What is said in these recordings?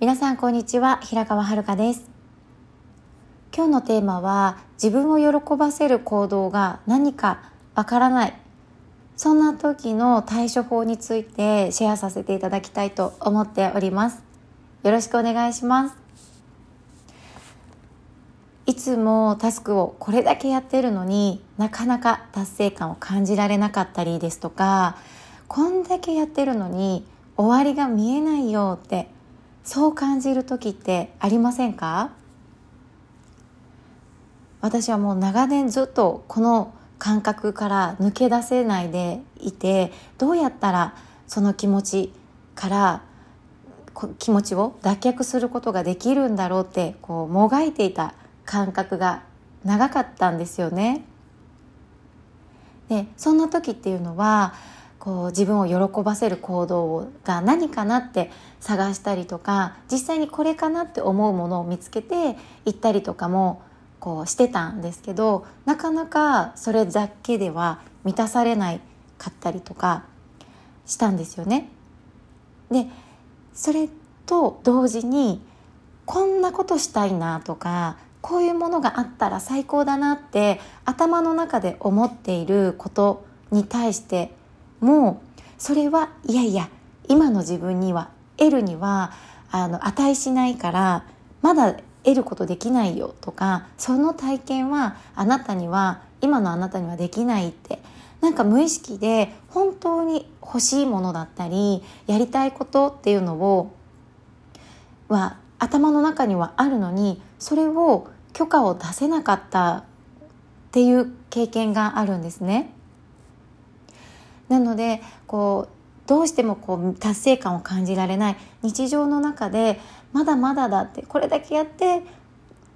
皆さんこんにちは平川遥です。今日のテーマは自分を喜ばせる行動が何かわからない。そんな時の対処法についてシェアさせていただきたいと思っております。よろしくお願いします。いつもタスクをこれだけやってるのになかなか達成感を感じられなかったりですとかこんだけやってるのに終わりが見えないよってそう感じる時ってありませんか？私はもう長年ずっとこの感覚から抜け出せないでいてどうやったらその気持ちから気持ちを脱却することができるんだろうってこうもがいていた感覚が長かったんですよね。でそんな時っていうのはこう自分を喜ばせる行動が何かなって探したりとか実際にこれかなって思うものを見つけて行ったりとかもこうしてたんですけどなかなかそれだけでは満たされないかったりとかしたんですよね。でそれと同時にこんなことしたいなとかこういうものがあったら最高だなって頭の中で思っていることに対してもそれはいやいや今の自分には得るにはあの値しないからまだ得ることできないよとかその体験はあなたには今のあなたにはできないってなんか無意識で本当に欲しいものだったりやりたいことっていうのをは頭の中にはあるのにそれを許可を出せなかったっていう経験があるんですね。なのでこうどうしてもこう達成感を感じられない日常の中でまだまだだってこれだけやって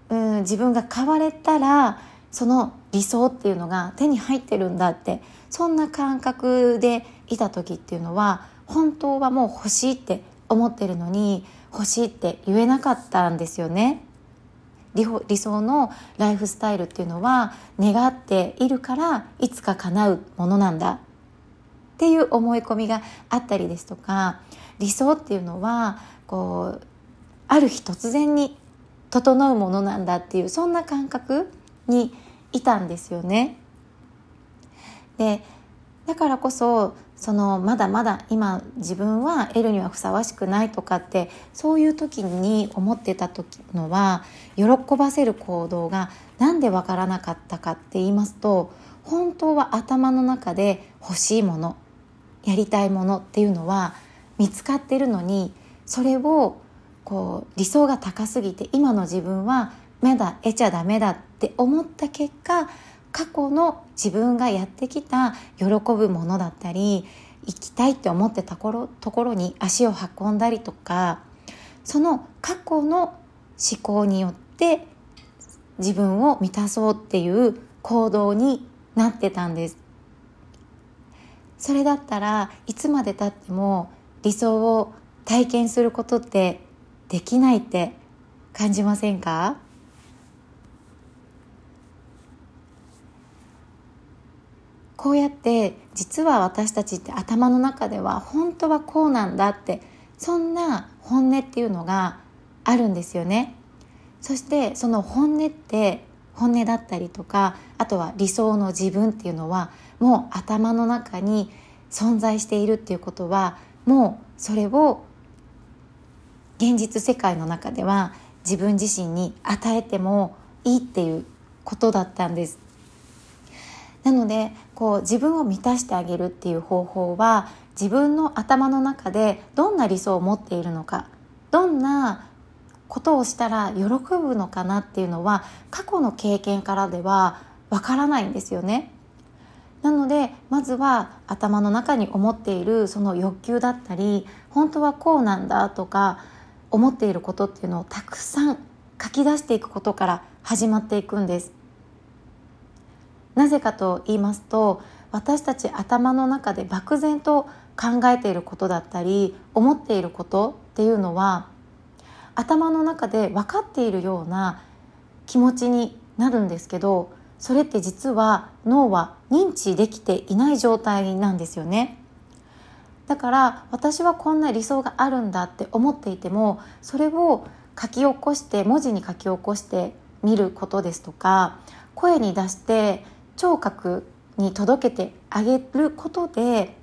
うん自分が変われたらその理想っていうのが手に入ってるんだってそんな感覚でいた時っていうのは本当はもう欲しいって思ってるのに欲しいって言えなかったんですよね。理想のライフスタイルっていうのは願っているからいつか叶うものなんだっていう思い込みがあったりですとか理想っていうのはこうある日突然に整うものなんだっていうそんな感覚にいたんですよね。でだからこそそのまだまだ今自分は得るにはふさわしくないとかってそういう時に思ってた時のは喜ばせる行動が何でわからなかったかって言いますと本当は頭の中で欲しいものやりたいものっていうのは見つかってるのにそれをこう理想が高すぎて今の自分はまだ得ちゃダメだって思った結果過去の自分がやってきた喜ぶものだったり行きたいって思ってたところに足を運んだりとかその過去の思考によって自分を満たそうっていう行動になってたんです。それだったらいつまでたっても理想を体験することってできないって感じませんか？こうやって実は私たちって頭の中では本当はこうなんだってそんな本音っていうのがあるんですよね。そしてその本音って本音だったりとかあとは理想の自分っていうのはもう頭の中に存在しているっていうことはもうそれを現実世界の中では自分自身に与えてもいいっていうことだったんです。なのでこう自分を満たしてあげるっていう方法は自分の頭の中でどんな理想を持っているのかどんなことをしたら喜ぶのかなっていうのは過去の経験からではわからないんですよね。なのでまずは頭の中に思っているその欲求だったり本当はこうなんだとか思っていることっていうのをたくさん書き出していくことから始まっていくんです。なぜかと言いますと私たち頭の中で漠然と考えていることだったり思っていることっていうのは頭の中で分かっているような気持ちになるんですけどそれって実は脳は認知できていない状態なんですよね。だから私はこんな理想があるんだって思っていてもそれを書き起こして文字に書き起こしてみることですとか声に出して聴覚に届けてあげることで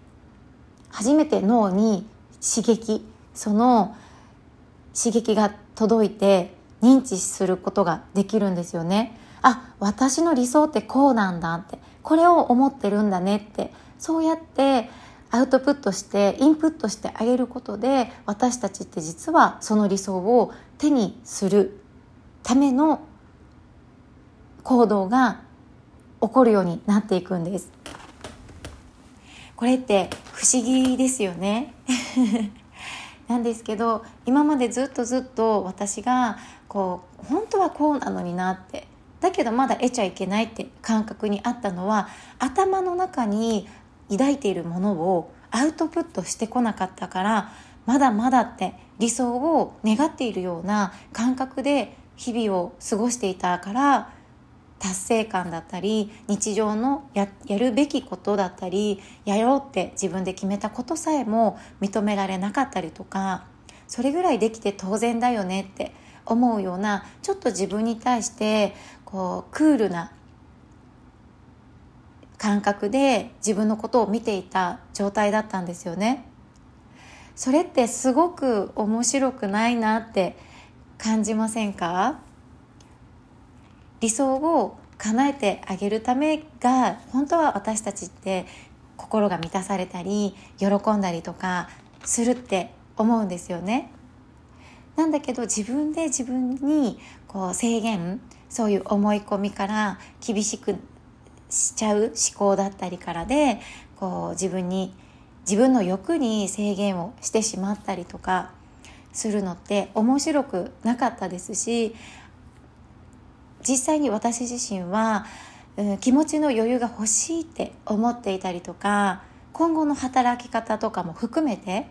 初めて脳に刺激その刺激が届いて認知することができるんですよね。あ私の理想ってこうなんだって。これを思ってるんだねって。そうやってアウトプットしてインプットしてあげることで私たちって実はその理想を手にするための行動が起こるようになっていくんです。これって不思議ですよね。なんですけど今までずっとずっと私がこう本当はこうなのになってだけどまだ得ちゃいけないって感覚にあったのは頭の中に抱いているものをアウトプットしてこなかったからまだまだって理想を願っているような感覚で日々を過ごしていたから達成感だったり日常のやるべきことだったりやろうって自分で決めたことさえも認められなかったりとかそれぐらいできて当然だよねって思うようなちょっと自分に対してこうクールな感覚で自分のことを見ていた状態だったんですよね。それってすごく面白くないなって感じませんか？理想を叶えてあげるためが本当は私たちって心が満たされたり喜んだりとかするって思うんですよね。なんだけど自分で自分にこう制限そういう思い込みから厳しくしちゃう思考だったりからでこう自分に自分の欲に制限をしてしまったりとかするのって面白くなかったですし実際に私自身は、うん、気持ちの余裕が欲しいって思っていたりとか今後の働き方とかも含めて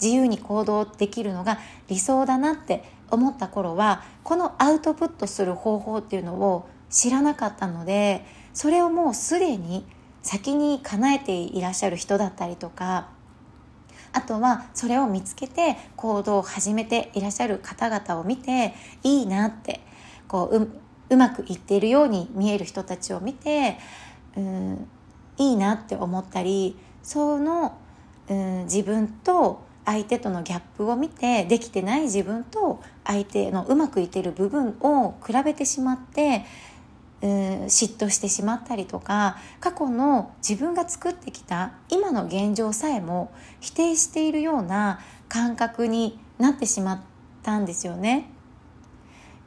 自由に行動できるのが理想だなって思った頃はこのアウトプットする方法っていうのを知らなかったのでそれをもうすでに先に叶えていらっしゃる人だったりとかあとはそれを見つけて行動を始めていらっしゃる方々を見ていいなってこううまくいっているように見える人たちを見てうんいいなって思ったりそのうん自分と相手とのギャップを見てできてない自分と相手のうまくいっている部分を比べてしまってうん嫉妬してしまったりとか過去の自分が作ってきた今の現状さえも否定しているような感覚になってしまったんですよね。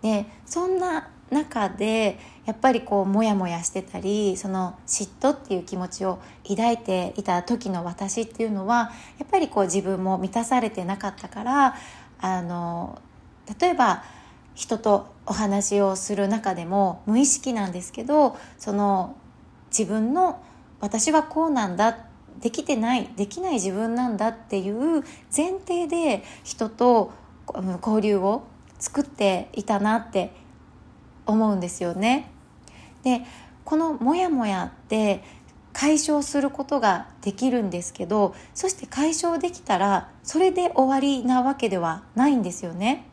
でそんな中でやっぱりこうモヤモヤしてたりその嫉妬っていう気持ちを抱いていた時の私っていうのはやっぱりこう自分も満たされてなかったからあの例えば人とお話をする中でも無意識なんですけどその自分の私はこうなんだできてないできない自分なんだっていう前提で人と交流を作っていたなって思うんですよね。でこのモヤモヤって解消することができるんですけどそして解消できたらそれで終わりなわけではないんですよね。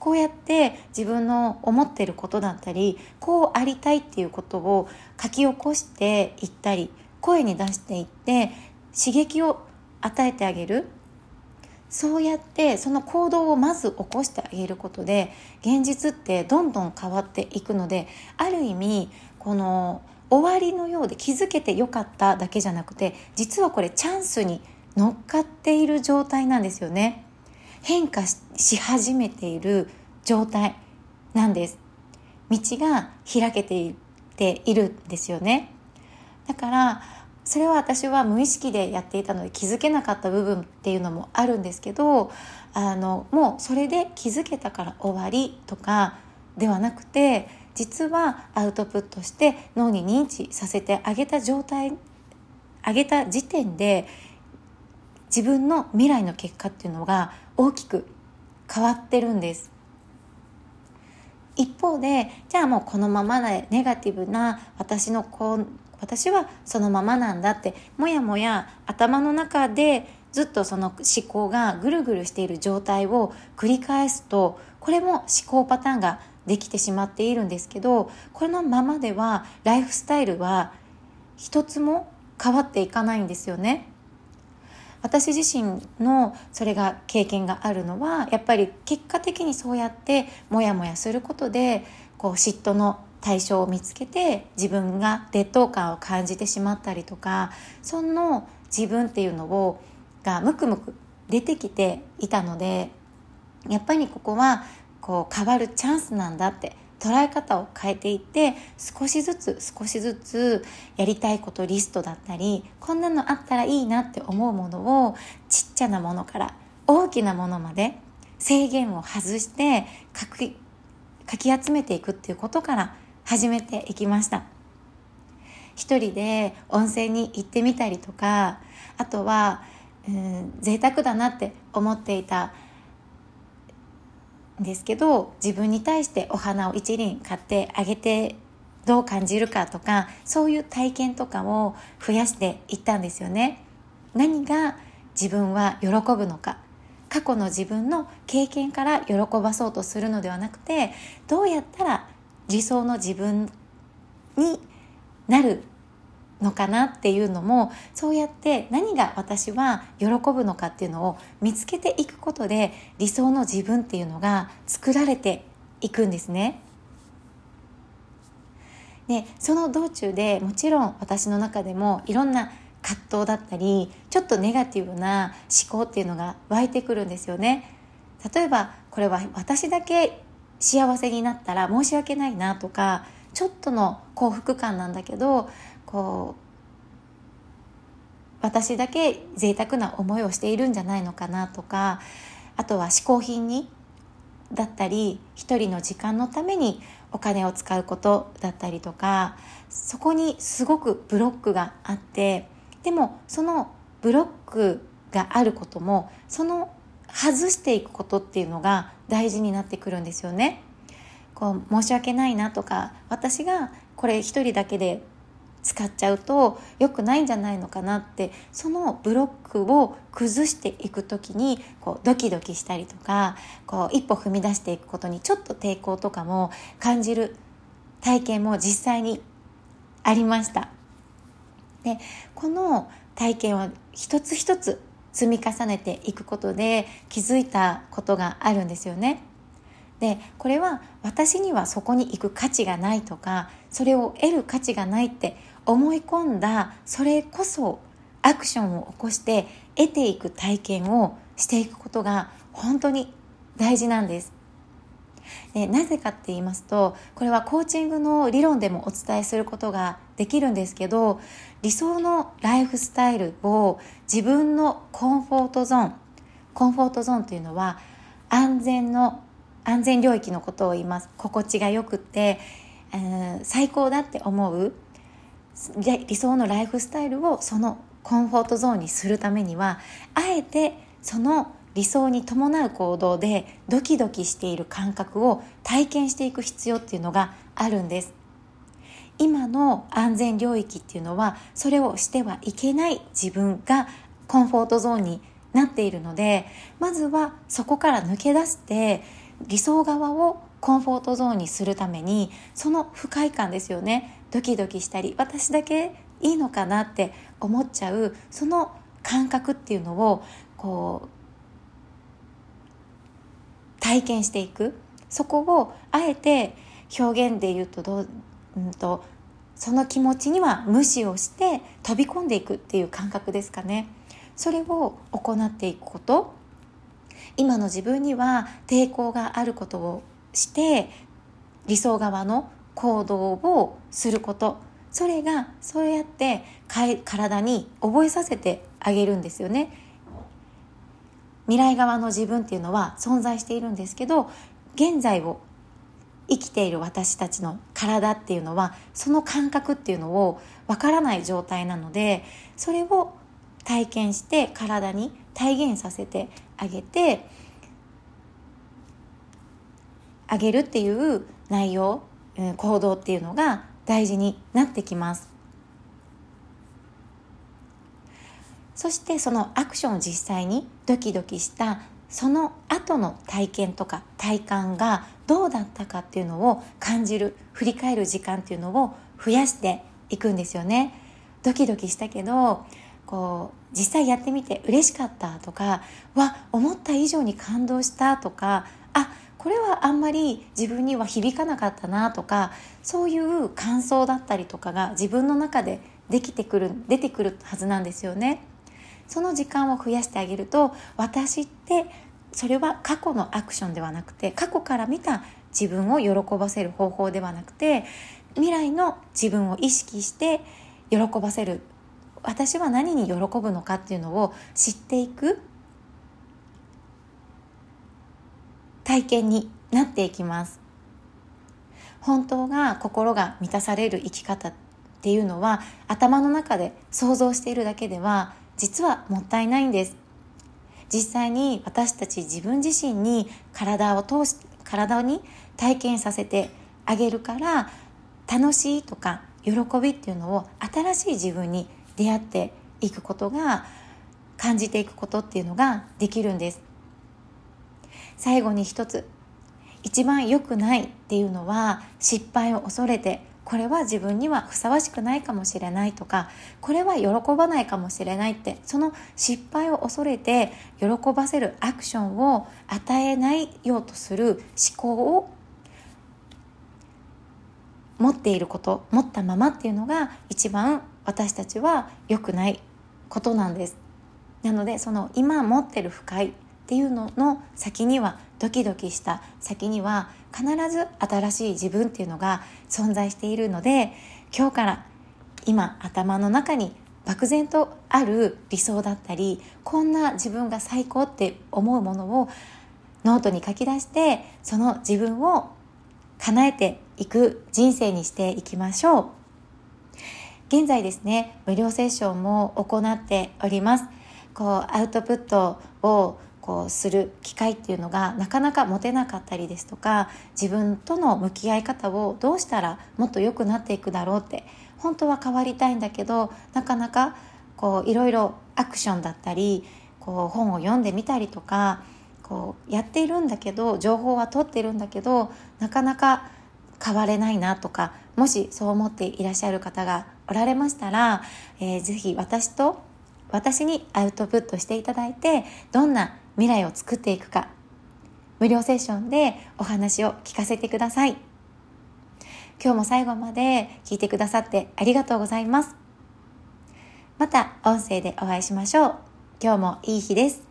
こうやって自分の思ってることだったりこうありたいっていうことを書き起こしていったり声に出していって刺激を与えてあげるそうやってその行動をまず起こしてあげることで現実ってどんどん変わっていくのである意味この終わりのようで気づけてよかっただけじゃなくて実はこれチャンスに乗っかっている状態なんですよね。変化し始めている状態なんです。道が開けていっているんですよね。だからそれは私は無意識でやっていたので気づけなかった部分っていうのもあるんですけどあのもうそれで気づけたから終わりとかではなくて実はアウトプットして脳に認知させてあげた状態あげた時点で自分の未来の結果っていうのが大きく変わってるんです。一方でじゃあもうこのままでネガティブな私のこう私はそのままなんだってもやもや頭の中でずっとその思考がぐるぐるしている状態を繰り返すとこれも思考パターンができてしまっているんですけどこのままではライフスタイルは一つも変わっていかないんですよね。私自身のそれが経験があるのはやっぱり結果的にそうやってモヤモヤすることでこう嫉妬の対象を見つけて自分が劣等感を感じてしまったりとかその自分っていうのをがムクムク出てきていたのでやっぱりここはこう変わるチャンスなんだって捉え方を変えていって少しずつ少しずつやりたいことリストだったりこんなのあったらいいなって思うものをちっちゃなものから大きなものまで制限を外してかきかき集めていくっていうことから始めていきました。一人で温泉に行ってみたりとかあとは、うん、贅沢だなって思っていたんですけど自分に対してお花を一輪買ってあげてどう感じるかとかそういう体験とかを増やしていったんですよね。何が自分は喜ぶのか過去の自分の経験から喜ばそうとするのではなくてどうやったら理想の自分になるのかなっていうのもそうやって何が私は喜ぶのかっていうのを見つけていくことで理想の自分っていうのが作られていくんですね。でその道中でもちろん私の中でもいろんな葛藤だったりちょっとネガティブな思考っていうのが湧いてくるんですよね。例えばこれは私だけ幸せになったら申し訳ないなとかちょっとの幸福感なんだけどこう私だけ贅沢な思いをしているんじゃないのかなとかあとは嗜好品にだったり一人の時間のためにお金を使うことだったりとかそこにすごくブロックがあってでもそのブロックがあることもその外していくことっていうのが大事になってくるんですよね。こう申し訳ないなとか私がこれ一人だけで使っちゃうと良くないんじゃないのかなってそのブロックを崩していく時にこうドキドキしたりとかこう一歩踏み出していくことにちょっと抵抗とかも感じる体験も実際にありました。でこの体験を一つ一つ積み重ねていくことで気づいたことがあるんですよね。でこれは私にはそこに行く価値がないとかそれを得る価値がないって思い込んだそれこそアクションを起こして得ていく体験をしていくことが本当に大事なんです。でなぜかって言いますとこれはコーチングの理論でもお伝えすることができるんですけど理想のライフスタイルを自分のコンフォートゾーンコンフォートゾーンというのは安全の安全領域のことを言います。心地がよくて、えー、最高だって思う理想のライフスタイルをそのコンフォートゾーンにするためにはあえてその理想に伴う行動でドキドキしている感覚を体験していく必要っていうのがあるんです。今の安全領域っていうのはそれをしてはいけない自分がコンフォートゾーンになっているのでまずはそこから抜け出して理想側をコンフォートゾーンにするためにその不快感ですよね。ドキドキしたり私だけいいのかなって思っちゃうその感覚っていうのをこう体験していく。そこをあえて表現で言うとどう、うんと、その気持ちには無視をして飛び込んでいくっていう感覚ですかね。それを行っていくこと。今の自分には抵抗があることをして理想側の行動をすること。それがそうやって体に覚えさせてあげるんですよね。未来側の自分っていうのは存在しているんですけど現在を生きている私たちの体っていうのはその感覚っていうのをわからない状態なのでそれを体験して体に体現させてあげてあげるっていう内容行動っていうのが大事になってきます。そしてそのアクションを実際にドキドキしたその後の体験とか体感がどうだったかっていうのを感じる振り返る時間っていうのを増やしていくんですよねドキドキしたけどこう実際やってみて嬉しかったとかわ思った以上に感動したとかあこれはあんまり自分には響かなかったなとかそういう感想だったりとかが自分の中でできてくる出てくるはずなんですよね。その時間を増やしてあげると私ってそれは過去のアクションではなくて過去から見た自分を喜ばせる方法ではなくて未来の自分を意識して喜ばせる。私は何に喜ぶのかっていうのを知っていく。体験になっていきます。本当が心が満たされる生き方っていうのは頭の中で想像しているだけでは実はもったいないんです。実際に私たち自分自身に体を通し体に体験させてあげるから楽しいとか喜びっていうのを新しい自分に出会っていくことが感じていくことっていうのができるんです。最後に一つ一番良くないっていうのは失敗を恐れてこれは自分にはふさわしくないかもしれないとかこれは喜ばないかもしれないってその失敗を恐れて喜ばせるアクションを与えないようとする思考を持っていること持ったままっていうのが一番私たちは良くないことなんです。なのでその今持ってる不快っていうのの先にはドキドキした先には必ず新しい自分っていうのが存在しているので今日から今頭の中に漠然とある理想だったりこんな自分が最高って思うものをノートに書き出してその自分を叶えていく人生にしていきましょう。現在ですね無料セッションも行っております。こうアウトプットをこうする機会っていうのがなかなか持てなかったりですとか自分との向き合い方をどうしたらもっと良くなっていくだろうって本当は変わりたいんだけどなかなかこういろいろアクションだったりこう本を読んでみたりとかこうやっているんだけど情報は取ってるんだけどなかなか変われないなとかもしそう思っていらっしゃる方がおられましたら、えー、ぜひ私と私にアウトプットしていただいてどんな未来を作っていくか。無料セッションでお話を聞かせてください。今日も最後まで聞いてくださってありがとうございます。また音声でお会いしましょう。今日もいい日です。